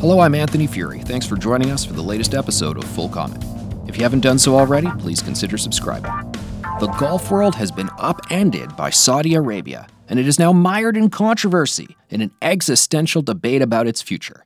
Hello, I'm Anthony Furey. Thanks for joining us for the latest episode of Full Comment. If you haven't done so already, please consider subscribing. The golf world has been upended by Saudi Arabia, and it is now mired in controversy in an existential debate about its future.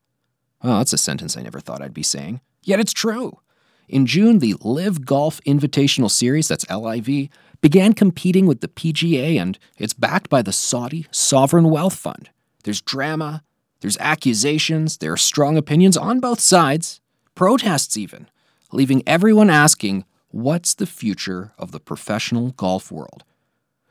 Oh, that's a sentence I never thought I'd be saying. Yet it's true. In June, the LIV Golf Invitational Series, that's LIV, began competing with the PGA, and it's backed by the Saudi Sovereign Wealth Fund. There's drama, there's accusations, there are strong opinions on both sides, protests even, leaving everyone asking, what's the future of the professional golf world?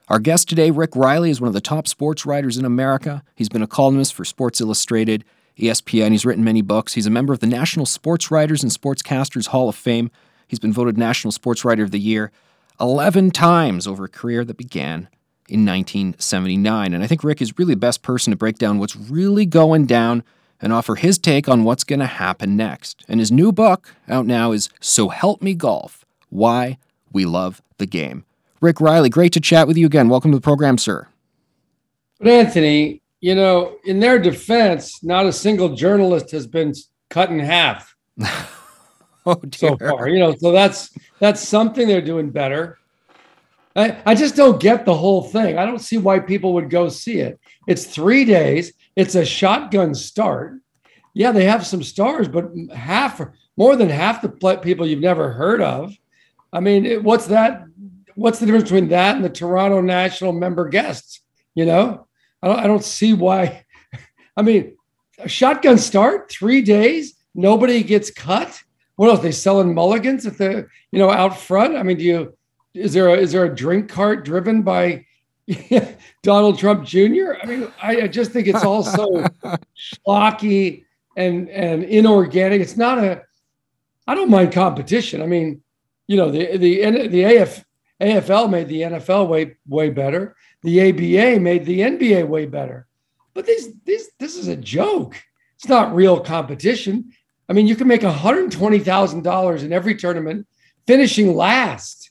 Our guest today, Rick Reilly, is one of the top sports writers in America. He's been a columnist for Sports Illustrated, ESPN. He's written many books. He's a member of the National Sports Writers and Sportscasters Hall of Fame. He's been voted National Sports Writer of the Year 11 times over a career that began in 1979. And I think Rick is really the best person to break down what's really going down and offer his take on what's going to happen next. And his new book, out now, is So Help Me Golf Why We Love the Game. Rick Reilly, great to chat with you again. Welcome to the program, sir. But Anthony, you know, in their defense, not a single journalist has been cut in half oh, so far. You know, so that's that's something they're doing better. I, I just don't get the whole thing. I don't see why people would go see it. It's three days. It's a shotgun start. Yeah, they have some stars, but half, more than half the people you've never heard of. I mean, it, what's that? What's the difference between that and the Toronto National member guests? You know, I don't, I don't see why. I mean, a shotgun start, three days, nobody gets cut. What else? They selling mulligans at the, you know, out front. I mean, do you is there a is there a drink cart driven by Donald Trump Jr.? I mean, I, I just think it's all so schlocky and and inorganic. It's not a. I don't mind competition. I mean, you know, the the the AF, AFL made the NFL way way better. The ABA made the NBA way better. But this this this is a joke. It's not real competition. I mean, you can make $120,000 in every tournament finishing last.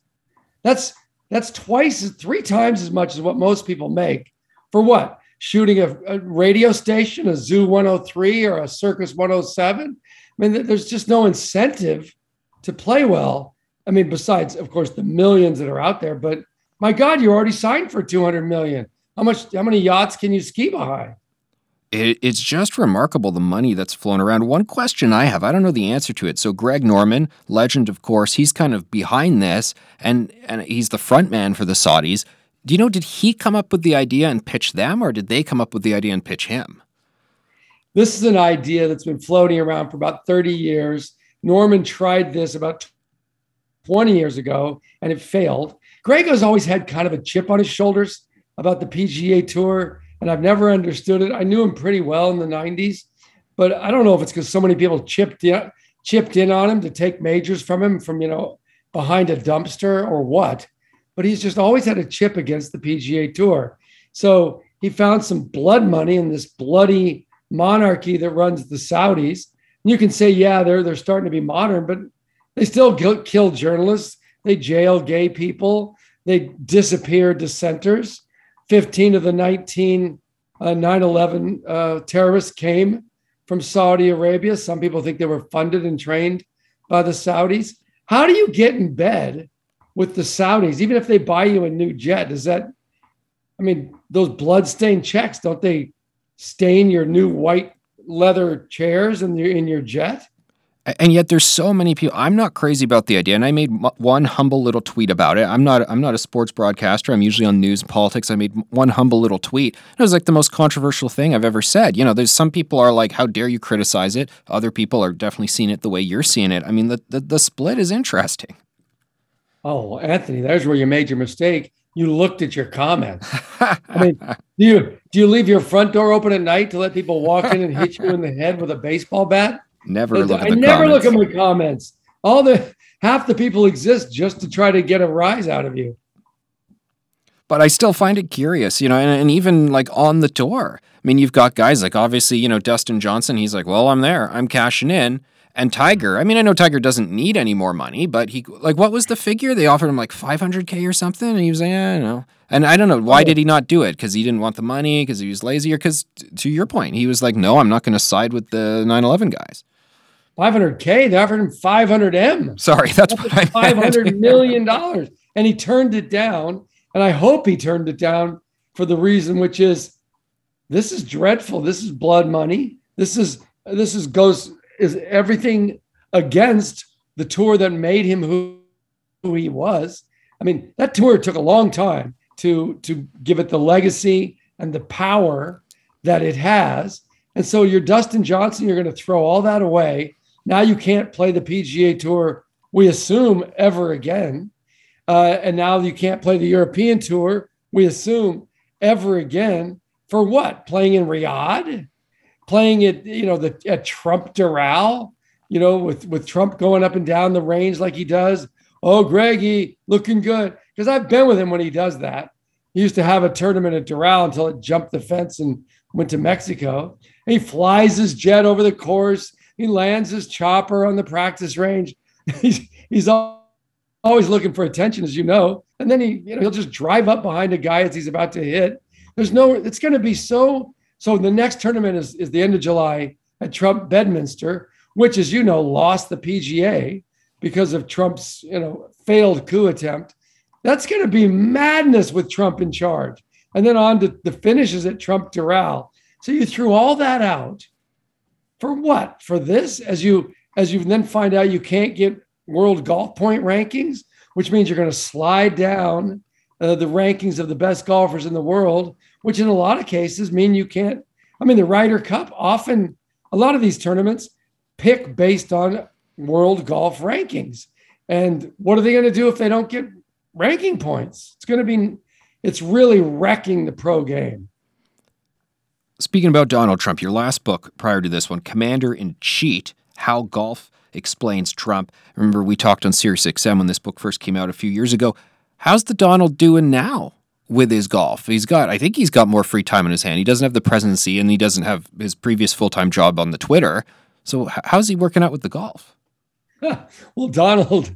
That's that's twice, three times as much as what most people make for what? Shooting a, a radio station, a Zoo 103 or a Circus 107. I mean, there's just no incentive to play well. I mean, besides, of course, the millions that are out there. But my God, you're already signed for 200 million. How much? How many yachts can you ski behind? It, it's just remarkable the money that's flown around. One question I have, I don't know the answer to it. So Greg Norman, legend of course, he's kind of behind this and and he's the front man for the Saudis. Do you know did he come up with the idea and pitch them or did they come up with the idea and pitch him? This is an idea that's been floating around for about 30 years. Norman tried this about 20 years ago and it failed. Greg has always had kind of a chip on his shoulders about the PGA Tour and I've never understood it. I knew him pretty well in the 90s, but I don't know if it's because so many people chipped in, chipped in on him to take majors from him from, you know, behind a dumpster or what. But he's just always had a chip against the PGA Tour. So he found some blood money in this bloody monarchy that runs the Saudis. And you can say, yeah, they're they're starting to be modern, but they still kill, kill journalists. They jail gay people. They disappear dissenters. 15 of the 19 uh, 9 11 uh, terrorists came from Saudi Arabia. Some people think they were funded and trained by the Saudis. How do you get in bed with the Saudis, even if they buy you a new jet? Does that, I mean, those blood-stained checks, don't they stain your new white leather chairs in your in your jet? And yet there's so many people i'm not crazy about the idea and i made one humble little tweet about it. I'm not i'm not a sports broadcaster. I'm usually on news and politics. I made one humble little tweet. It was like the most controversial thing i've ever said. You know there's some people are like how dare you criticize it? Other people are definitely seeing it the way you're seeing it. I mean the the, the split is interesting. Oh anthony there's where you made your mistake. You looked at your comments. I mean, do you do you leave your front door open at night to let people walk in and hit you in the head with a baseball bat? Never look at I never comments. look at my comments. All the half the people exist just to try to get a rise out of you. but I still find it curious, you know, and, and even like on the tour. I mean, you've got guys like obviously, you know, Dustin Johnson. He's like, well, I'm there, I'm cashing in. And Tiger, I mean, I know Tiger doesn't need any more money, but he like, what was the figure they offered him? Like 500k or something, and he was like, yeah, I don't know. And I don't know why did he not do it? Because he didn't want the money? Because he was lazy? Or because to your point, he was like, no, I'm not going to side with the 9/11 guys. 500k. They offered him 500m. Sorry, that's what I Five meant. hundred million dollars, and he turned it down. And I hope he turned it down for the reason which is, this is dreadful. This is blood money. This is this is goes is everything against the tour that made him who, who he was. I mean, that tour took a long time to to give it the legacy and the power that it has. And so you're Dustin Johnson, you're going to throw all that away. Now you can't play the PGA Tour, we assume, ever again. Uh, and now you can't play the European Tour, we assume, ever again. For what? Playing in Riyadh? Playing at, you know, the at Trump Doral, you know, with, with Trump going up and down the range like he does. Oh, Greggy, looking good. Because I've been with him when he does that. He used to have a tournament at Doral until it jumped the fence and went to Mexico. He flies his jet over the course. He lands his chopper on the practice range. he's he's always looking for attention, as you know. And then he, you know, he'll just drive up behind a guy as he's about to hit. There's no, it's going to be so. So the next tournament is, is the end of July at Trump Bedminster, which, as you know, lost the PGA because of Trump's, you know, failed coup attempt. That's going to be madness with Trump in charge. And then on to the finishes at Trump Doral. So you threw all that out for what? For this? As you as you then find out you can't get world golf point rankings, which means you're going to slide down uh, the rankings of the best golfers in the world, which in a lot of cases mean you can't. I mean, the Ryder Cup often, a lot of these tournaments pick based on world golf rankings. And what are they going to do if they don't get ranking points? It's going to be, it's really wrecking the pro game. Speaking about Donald Trump, your last book prior to this one, Commander in Cheat How Golf Explains Trump. Remember, we talked on Sirius XM when this book first came out a few years ago. How's the Donald doing now with his golf? He's got, I think he's got more free time in his hand. He doesn't have the presidency and he doesn't have his previous full time job on the Twitter. So, how's he working out with the golf? well, Donald,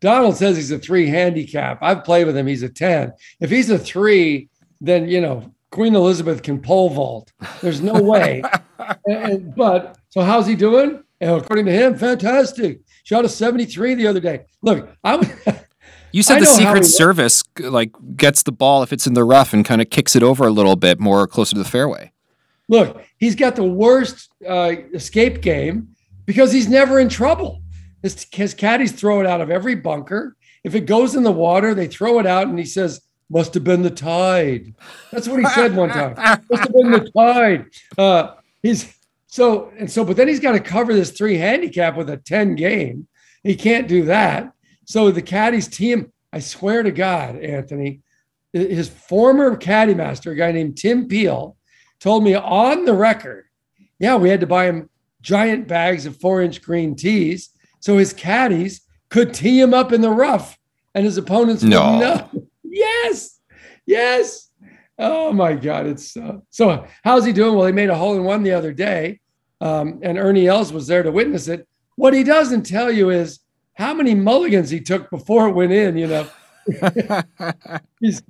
Donald says he's a three handicap. I've played with him. He's a 10. If he's a three, then, you know, Queen Elizabeth can pole vault. There's no way. and, but so how's he doing? And according to him, fantastic. Shot a 73 the other day. Look, I would. You said I the Secret Service like gets the ball if it's in the rough and kind of kicks it over a little bit more closer to the fairway. Look, he's got the worst uh, escape game because he's never in trouble. His, his caddies throw it out of every bunker. If it goes in the water, they throw it out, and he says, "Must have been the tide." That's what he said one time. Must have been the tide. Uh, he's so and so, but then he's got to cover this three handicap with a ten game. He can't do that. So the caddies team, I swear to God, Anthony, his former caddy master, a guy named Tim Peel, told me on the record, yeah, we had to buy him giant bags of four inch green teas so his caddies could tee him up in the rough and his opponents No. know. Yes, yes. Oh my God. It's uh, so how's he doing? Well, he made a hole in one the other day, um, and Ernie Els was there to witness it. What he doesn't tell you is how many mulligans he took before it went in, you know. He's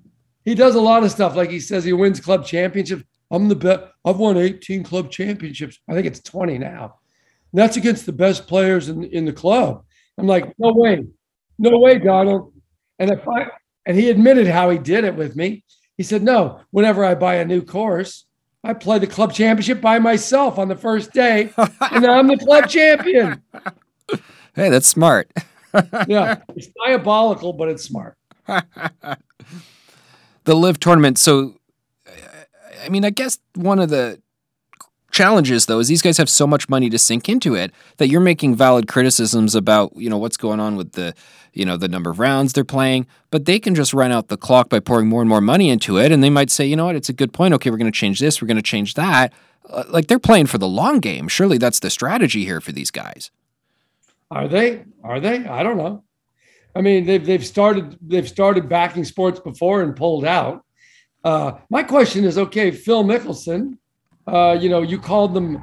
he does a lot of stuff. Like he says he wins club championships. I'm the best. I've won 18 club championships. I think it's 20 now. And that's against the best players in, in the club. I'm like, no way, no way, Donald. And if I and he admitted how he did it with me. He said, no, whenever I buy a new course, I play the club championship by myself on the first day, and I'm the club champion. Hey, that's smart. Yeah, it's diabolical, but it's smart. the LIV tournament so i mean i guess one of the challenges though is these guys have so much money to sink into it that you're making valid criticisms about you know what's going on with the you know the number of rounds they're playing but they can just run out the clock by pouring more and more money into it and they might say you know what? It's a good point. Okay we're going to change this we're going to change that. Uh, like they're playing for the long game. Surely that's the strategy here for these guys are they are they i don't know i mean they've, they've started they've started backing sports before and pulled out uh, my question is okay phil mickelson uh, you know, you called them,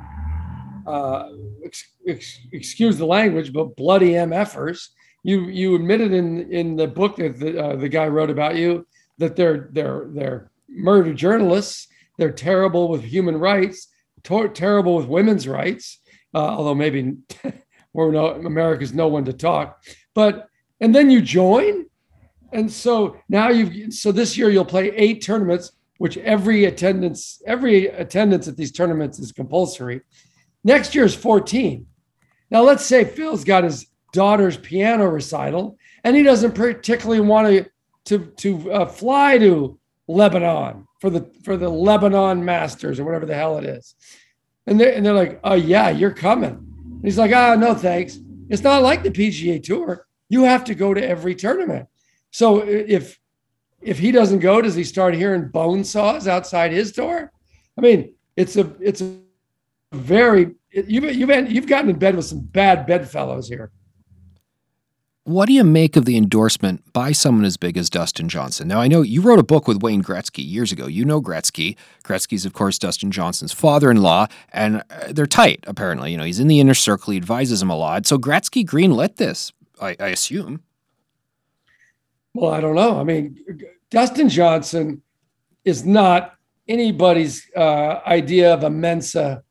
uh, ex- ex- excuse the language, but bloody MFers. You you admitted in in the book that the, uh, the guy wrote about you that they're they're they're murder journalists. They're terrible with human rights, ter- terrible with women's rights. Uh, although maybe we're no America's no one to talk. But and then you join, and so now you've so this year you'll play eight tournaments which every attendance every attendance at these tournaments is compulsory. Next year is 14. Now let's say Phil's got his daughter's piano recital and he doesn't particularly want to to to uh, fly to Lebanon for the for the Lebanon Masters or whatever the hell it is. And they're, and they're like, oh yeah, you're coming. He's like, ah, oh, no thanks. It's not like the PGA Tour. You have to go to every tournament. So if if he doesn't go, does he start hearing bone saws outside his door? I mean, it's a it's a very you've you've you've gotten in bed with some bad bedfellows here. What do you make of the endorsement by someone as big as Dustin Johnson? Now, I know you wrote a book with Wayne Gretzky years ago. You know Gretzky. Gretzky's, of course, Dustin Johnson's father in law, and uh, they're tight, apparently. You know, he's in the inner circle, he advises him a lot. So Gretzky greenlit this, I, I assume. Well, I don't know. I mean, Dustin Johnson is not anybody's uh, idea of a Mensa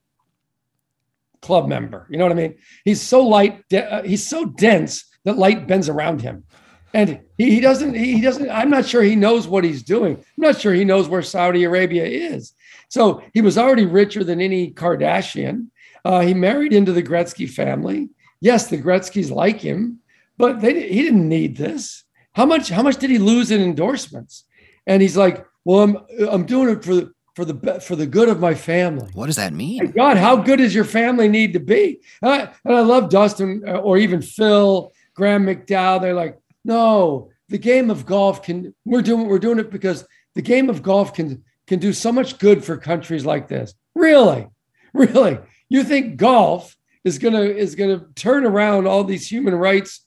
club member. You know what I mean? He's so light, de- uh, he's so dense that light bends around him. And he, he doesn't, he doesn't, I'm not sure he knows what he's doing. I'm not sure he knows where Saudi Arabia is. So he was already richer than any Kardashian. Uh, he married into the Gretzky family. Yes, the Gretzky's like him, but they, he didn't need this. How much how much did he lose in endorsements? And he's like, "Well, I'm I'm doing it for the for the for the good of my family." What does that mean? God, how good does your family need to be? And I, and I love Dustin uh, or even Phil, Graeme McDowell. They're like, "No, the game of golf can we're doing we're doing it because the game of golf can can do so much good for countries like this." Really? Really? You think golf is going to is to turn around all these human rights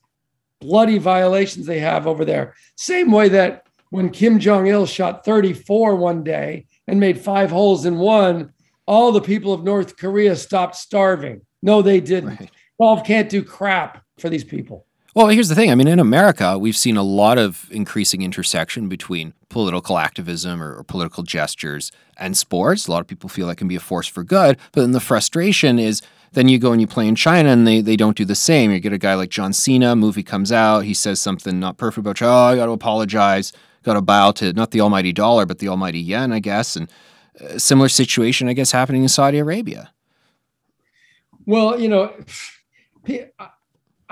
bloody violations they have over there. Same way that when Kim Jong il shot 34 one day and made five holes in one, all the people of North Korea stopped starving. No, they didn't. Right. Golf can't do crap for these people. Well, here's the thing. I mean, in America, we've seen a lot of increasing intersection between political activism or, or, political gestures and sports. A lot of people feel that can be a force for good. But then the frustration is then you go and you play in China and they, they don't do the same. You get a guy like John Cena, movie comes out, he says something not perfect about, oh, I got to apologize, got to bow to not the almighty dollar, but the almighty yen, I guess. And a similar situation, I guess, happening in Saudi Arabia. Well, you know,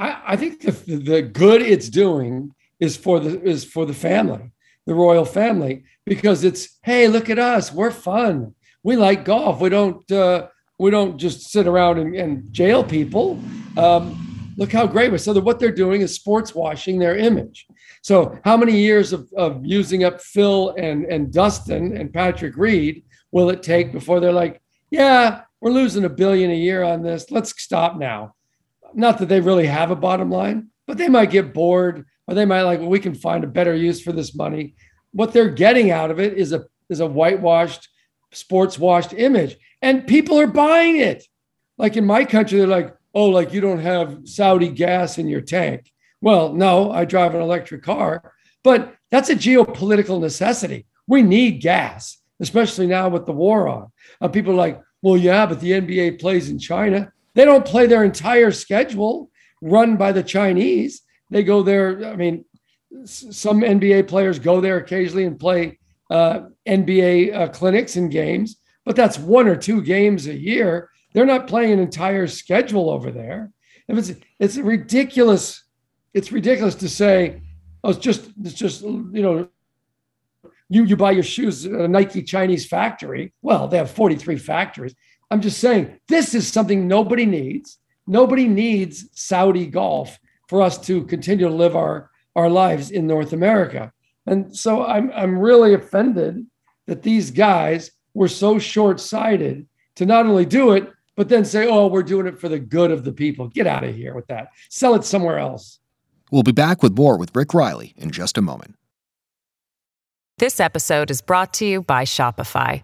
I, I think the, the good it's doing is for the is for the family, the royal family, because it's hey, look at us, we're fun, we like golf, we don't uh, we don't just sit around and, and jail people. Um, look how great we're. So that what they're doing is sports washing their image. So how many years of, of using up Phil and, and Dustin and Patrick Reed will it take before they're like, yeah, we're losing a billion a year on this. Let's stop now. Not that they really have a bottom line, but they might get bored or they might like, well, we can find a better use for this money. What they're getting out of it is a is a whitewashed, sports washed image and people are buying it. Like in my country, they're like, oh, like you don't have Saudi gas in your tank. Well, no, I drive an electric car, but that's a geopolitical necessity. We need gas, especially now with the war on. Uh, people are like, well, yeah, but the NBA plays in China. They don't play their entire schedule run by the Chinese. They go there. I mean, some NBA players go there occasionally and play uh, NBA uh, clinics and games but that's one or two games a year. They're not playing an entire schedule over there. If it's it's ridiculous, it's ridiculous to say, oh, it's just it's just you know, you you buy your shoes at a Nike Chinese factory. Well, they have 43 factories. I'm just saying this is something nobody needs. Nobody needs Saudi golf for us to continue to live our, our lives in North America. And so I'm, I'm really offended that these guys were so short sighted to not only do it, but then say, oh, we're doing it for the good of the people. Get out of here with that. Sell it somewhere else. We'll be back with more with Rick Reilly in just a moment. This episode is brought to you by Shopify.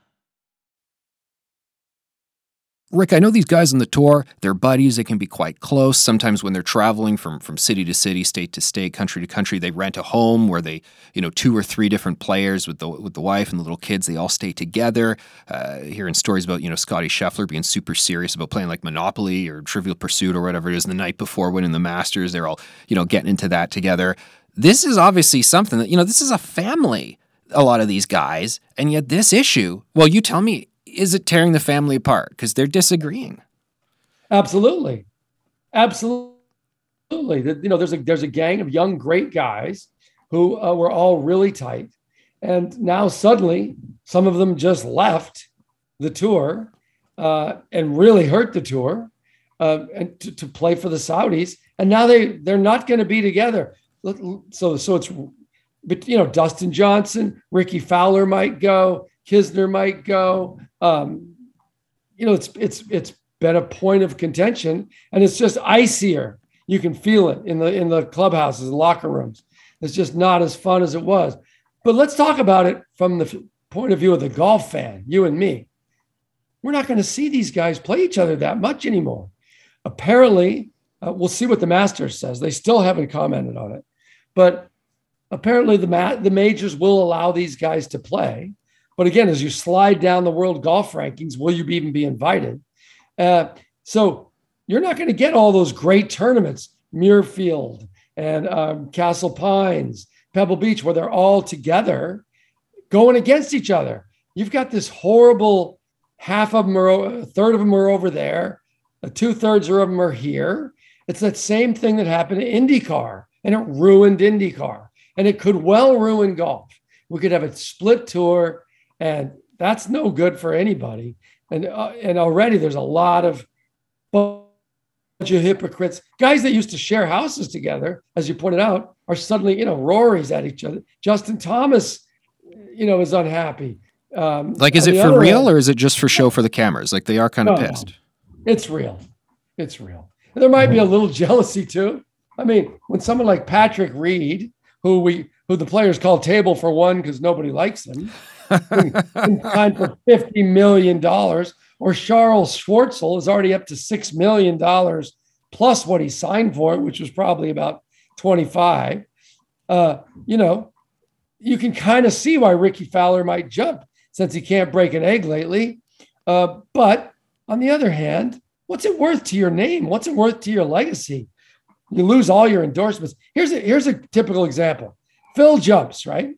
Rick, I know these guys on the tour, they're buddies, they can be quite close. Sometimes when they're traveling from, from city to city, state to state, country to country, they rent a home where they, you know, two or three different players with the with the wife and the little kids, they all stay together. Uh, hearing stories about, you know, Scotty Scheffler being super serious about playing like Monopoly or Trivial Pursuit or whatever it is the night before winning the Masters. They're all, you know, getting into that together. This is obviously something that, you know, this is a family, a lot of these guys. And yet this issue, well, you tell me, is it tearing the family apart because they're disagreeing? Absolutely, absolutely. You know, there's a there's a gang of young great guys who uh, were all really tight, and now suddenly some of them just left the tour uh, and really hurt the tour uh, and to, to play for the Saudis, and now they they're not going to be together. So so it's but you know Dustin Johnson, Rickie Fowler might go. Kisner might go. Um, you know, it's it's it's been a point of contention, and it's just icier. You can feel it in the in the clubhouses, and locker rooms. It's just not as fun as it was. But let's talk about it from the point of view of the golf fan, you and me. We're not going to see these guys play each other that much anymore. Apparently, uh, we'll see what the Masters says. They still haven't commented on it, but apparently the ma- the majors will allow these guys to play. But again, as you slide down the world golf rankings, will you even be invited? Uh, so you're not going to get all those great tournaments, Muirfield and um, Castle Pines, Pebble Beach, where they're all together going against each other. You've got this horrible half of them are, a third of them are over there, two thirds of them are here. It's that same thing that happened at IndyCar, and it ruined IndyCar, and it could well ruin golf. We could have a split tour and that's no good for anybody. And uh, and already there's a lot of bunch of hypocrites, guys that used to share houses together, as you pointed out, are suddenly you know Rory's at each other. Justin Thomas, you know, is unhappy. Um, like, is it for real or is it just for show for the cameras? Like they are kind of no, pissed. It's real. It's real. There might be a little jealousy too. I mean, when someone like Patrick Reed, who we who the players call table for one because nobody likes him, signed for $50 million. Or Charles Schwartzel is already up to $6 million plus what he signed for it, which was probably about 25. Uh, you know, you can kind of see why Rickie Fowler might jump since he can't break an egg lately. Uh, but on the other hand, what's it worth to your name? What's it worth to your legacy? You lose all your endorsements. Here's a here's a typical example. Phil jumps, right?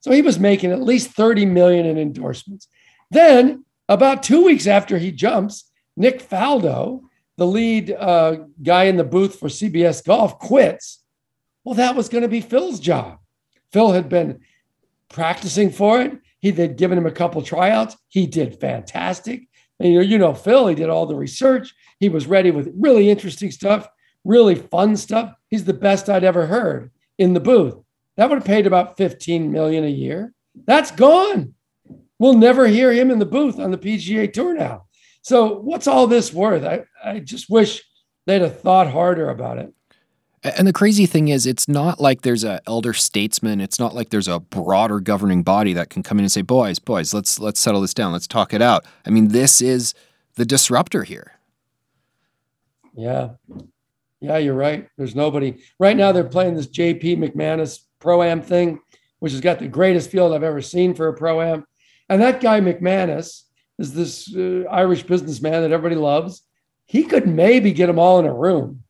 So he was making at least 30 million in endorsements. Then, about two weeks after he jumps, Nick Faldo, the lead uh, guy in the booth for CBS Golf, quits. Well, that was going to be Phil's job. Phil had been practicing for it. He had given him a couple tryouts. He did fantastic. And you know, you know, Phil, he did all the research. He was ready with really interesting stuff, really fun stuff. He's the best I'd ever heard in the booth. That would have paid about 15 million a year. That's gone. We'll never hear him in the booth on the PGA Tour now. So what's all this worth? I, I just wish they'd have thought harder about it. And the crazy thing is, it's not like there's a elder statesman. It's not like there's a broader governing body that can come in and say, "Boys, boys, let's let's settle this down. Let's talk it out." I mean, this is the disruptor here. Yeah, yeah, you're right. There's nobody right now. They're playing this JP McManus pro am thing, which has got the greatest field I've ever seen for a pro am. And that guy McManus is this uh, Irish businessman that everybody loves. He could maybe get them all in a room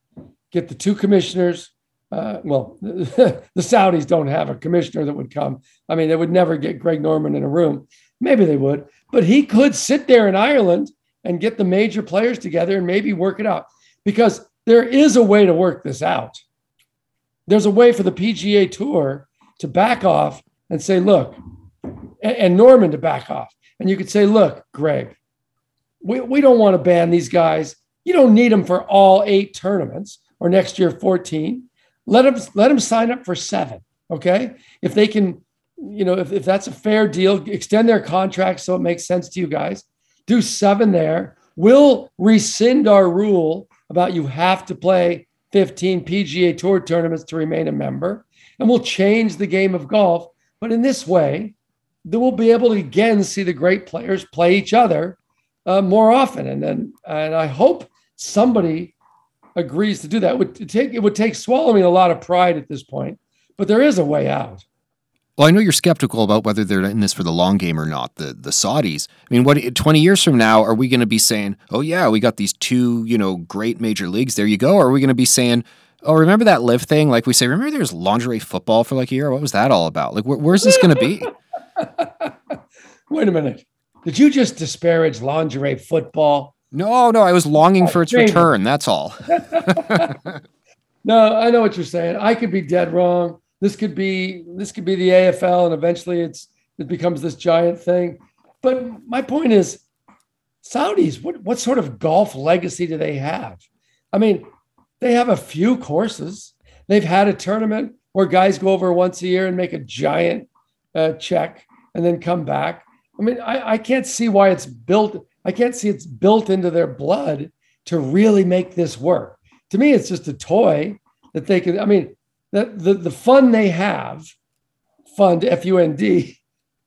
get the two commissioners. Uh, well, the Saudis don't have a commissioner that would come. I mean, they would never get Greg Norman in a room. Maybe they would, but he could sit there in Ireland and get the major players together and maybe work it out because there is a way to work this out. There's a way for the PGA Tour to back off and say, look, and Norman to back off. And you could say, look, Greg, we, we don't want to ban these guys. You don't need them for all eight tournaments or next year 14. Let them let them sign up for seven. Okay. If they can, you know, if, if that's a fair deal, extend their contract so it makes sense to you guys. Do seven there. We'll rescind our rule about you have to play 15 PGA Tour tournaments to remain a member, and we'll change the game of golf. But in this way, then we'll be able to again see the great players play each other uh, more often. And then, and I hope somebody agrees to do that. It would take it would take swallowing a lot of pride at this point, but there is a way out. Well, I know you're skeptical about whether they're in this for the long game or not. The the Saudis. I mean, what 20 years from now are we going to be saying, "Oh yeah, we got these two, you know, great major leagues. There you go." Or are we going to be saying, "Oh, remember that LIV thing?" Like we say, "Remember there's lingerie football for like a year? What was that all about?" Like, wh- where's this going to be? Wait a minute. Did you just disparage lingerie football? No, no, I was longing oh, for its return. That's all. no, I know what you're saying. I could be dead wrong. This could be this could be the AFL, and eventually it's it becomes this giant thing. But my point is, Saudis, what what sort of golf legacy do they have? I mean, they have a few courses. They've had a tournament where guys go over once a year and make a giant uh, check and then come back. I mean, I, I can't see why it's built. I can't see it's built into their blood to really make this work. To me, it's just a toy that they can. I mean, the the, the fun they have, fund F U N D,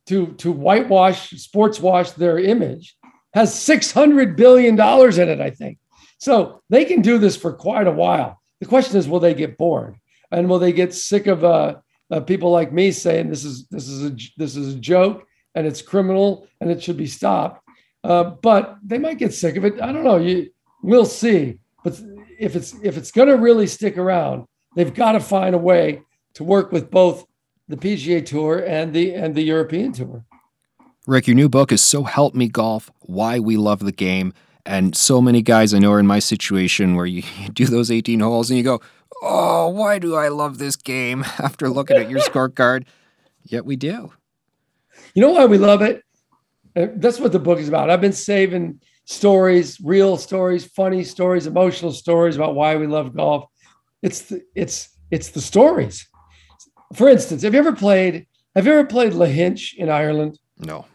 to to whitewash, sports wash their image, has six hundred billion dollars in it. I think so. They can do this for quite a while. The question is, will they get bored and will they get sick of uh, uh, people like me saying this is this is a this is a joke and it's criminal and it should be stopped. Uh, but they might get sick of it. I don't know. You we'll see. But if it's if it's going to really stick around, they've got to find a way to work with both the PGA Tour and the and the European Tour. Rick, your new book is So Help Me Golf: Why We Love the Game. And so many guys I know are in my situation where you, do those 18 holes and you go, "Oh, why do I love this game?" After looking at your scorecard, yet we do. You know why we love it? Uh, that's what the book is about. I've been saving stories, real stories, funny stories, emotional stories about why we love golf. It's the, it's it's the stories. For instance, have you ever played have you ever played Lahinch in Ireland? No.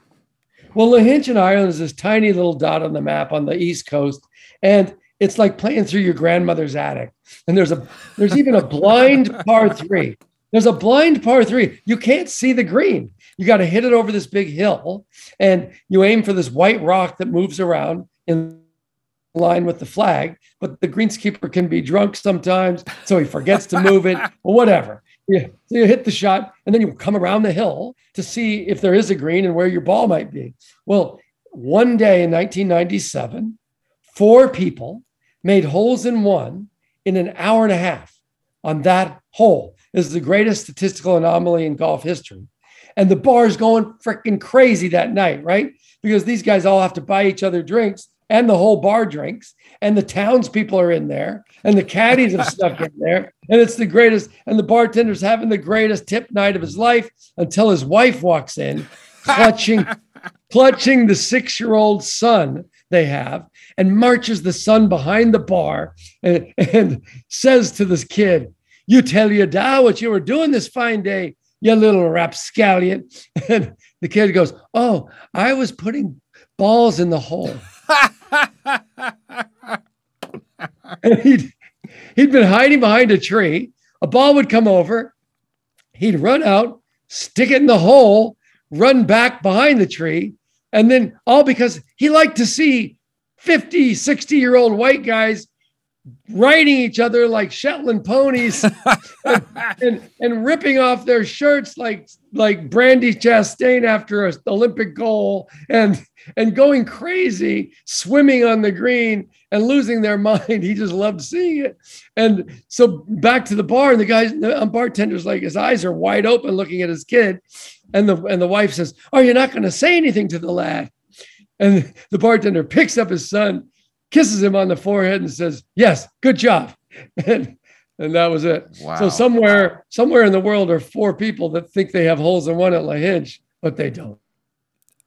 Well, Lahinch in Ireland is this tiny little dot on the map on the east coast, and it's like playing through your grandmother's attic. And there's a there's even a blind par three. There's a blind par three. You can't see the green. You got to hit it over this big hill and you aim for this white rock that moves around in line with the flag. But the greenskeeper can be drunk sometimes, so he forgets to move it or whatever. Yeah, so you hit the shot and then you come around the hill to see if there is a green and where your ball might be. Well, one day in 1997, four people made holes in one in an hour and a half on that hole is the greatest statistical anomaly in golf history. And the bar is going freaking crazy that night, right? Because these guys all have to buy each other drinks and the whole bar drinks, and the townspeople are in there, and the caddies have stuck in there, and it's the greatest. And the bartender's having the greatest tip night of his life until his wife walks in, clutching, clutching the six-year-old son they have, and marches the son behind the bar and, and says to this kid, you tell your dad what you were doing this fine day, you little rapscallion. And the kid goes, Oh, I was putting balls in the hole. And he'd, he'd been hiding behind a tree. A ball would come over. He'd run out, stick it in the hole, run back behind the tree. And then all because he liked to see 50, 60 year old white guys riding each other like Shetland ponies and, and, and, ripping off their shirts like like Brandi Chastain after an Olympic goal and and going crazy, swimming on the green and losing their mind. He just loved seeing it. And so back to the bar, and the guy, the um, bartender's like his eyes are wide open looking at his kid. And the and the wife says, "Are you not going to say anything to the lad?" And the bartender picks up his son, kisses him on the forehead, and says, "Yes, good job." And, and that was it. Wow. So somewhere, somewhere in the world are four people that think they have holes in one at Lahinch, but they don't.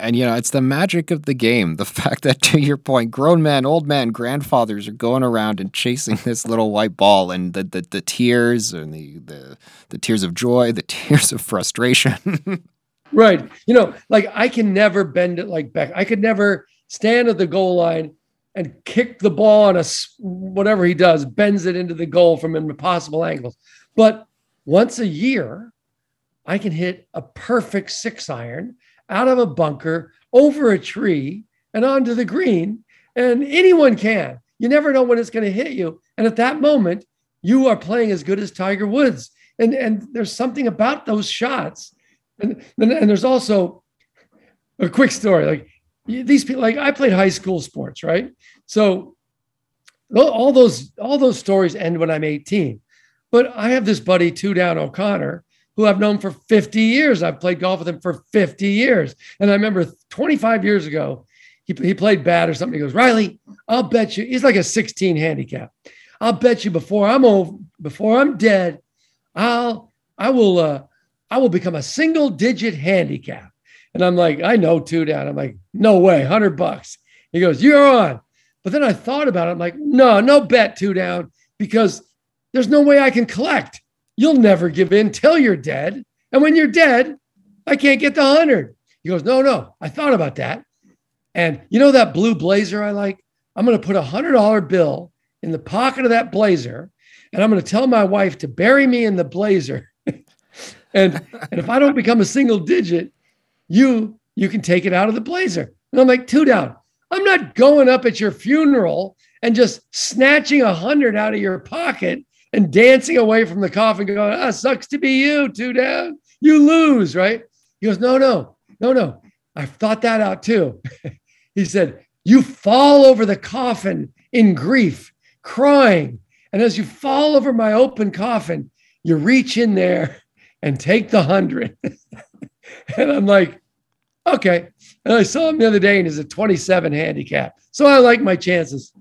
And you know, it's the magic of the game. The fact that, to your point, grown men, old men, grandfathers are going around and chasing this little white ball, and the the, the tears and the, the the tears of joy, the tears of frustration. right. You know, like I can never bend it like Beck. I could never stand at the goal line and kick the ball on a whatever he does, bends it into the goal from impossible angles. But once a year, I can hit a perfect six iron out of a bunker, over a tree, and onto the green. And anyone can. You never know when it's going to hit you. And at that moment, you are playing as good as Tiger Woods. And, and there's something about those shots. And, and, and there's also a quick story. Like these people, like I played high school sports, right? So all those all those stories end when I'm 18. But I have this buddy, two down O'Connor, who I've known for 50 years. I've played golf with him for 50 years. And I remember 25 years ago, he, he played bad or something. He goes, Reilly, I'll bet you, he's like a 16 handicap. I'll bet you before I'm over, before I'm dead, I'll, I will, uh, I will become a single digit handicap. And I'm like, I know two down. I'm like, no way, 100 bucks. He goes, you're on. But then I thought about it. I'm like, no, no bet two down because there's no way I can collect. You'll never give in till you're dead. And when you're dead, I can't get the hundred. He goes, No, no, I thought about that. And you know that blue blazer I like? I'm going to put a hundred dollar bill in the pocket of that blazer, and I'm going to tell my wife to bury me in the blazer. and and if I don't become a single digit, you you can take it out of the blazer. And I'm like, two down. I'm not going up at your funeral and just snatching a hundred out of your pocket and dancing away from the coffin, going, ah, sucks to be you, two down. You lose, right? He goes, no, no, no, no. I've thought that out too. he said, you fall over the coffin in grief, crying. And as you fall over my open coffin, you reach in there and take the hundred. and I'm like, okay. And I saw him the other day and he's a 27 handicap. So I like my chances.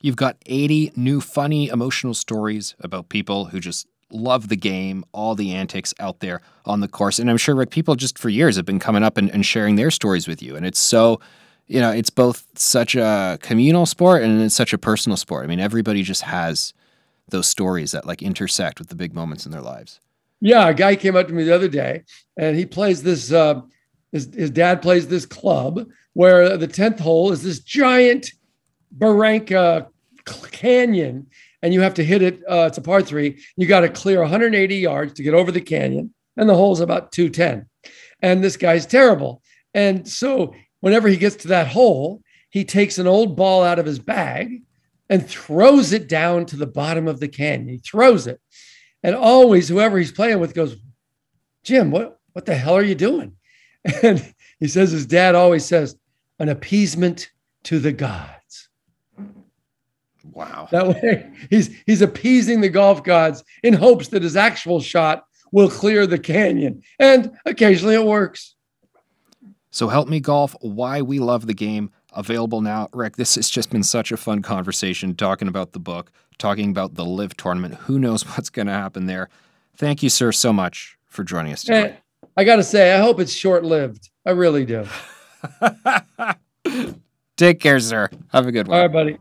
You've got 80 new funny, emotional stories about people who just love the game, all the antics out there on the course. And I'm sure, Rick, people just for years have been coming up and, and sharing their stories with you. And it's so, you know, it's both such a communal sport and it's such a personal sport. I mean, everybody just has those stories that like intersect with the big moments in their lives. Yeah, a guy came up to me the other day and he plays this. Uh, his, his dad plays this club where the tenth hole is this giant Barranca Canyon, and you have to hit it. Uh, it's a par three. You got to clear 180 yards to get over the canyon, and the hole's about 210. And this guy's terrible. And so whenever he gets to that hole, he takes an old ball out of his bag and throws it down to the bottom of the canyon. He throws it. And always, whoever he's playing with goes, Jim, what, what the hell are you doing? And he says his dad always says, an appeasement to the gods. Wow. That way he's he's appeasing the golf gods in hopes that his actual shot will clear the canyon. And occasionally it works. So help me golf why we love the game available now. Rick, this has just been such a fun conversation talking about the book, talking about the LIV tournament. Who knows what's going to happen there. Thank you sir so much for joining us eh, today. I got to say I hope it's short-lived. I really do. Take care, sir. Have a good one. All right, buddy.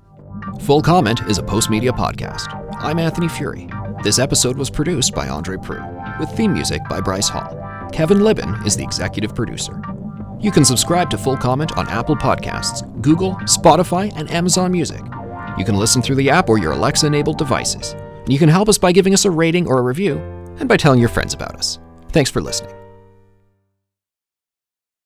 Full Comment is a Postmedia podcast. I'm Anthony Furey. This episode was produced by Andre Proulx, with theme music by Bryce Hall. Kevin Libin is the executive producer. You can subscribe to Full Comment on Apple Podcasts, Google, Spotify, and Amazon Music. You can listen through the app or your Alexa enabled devices. And you can help us by giving us a rating or a review, and by telling your friends about us. Thanks for listening.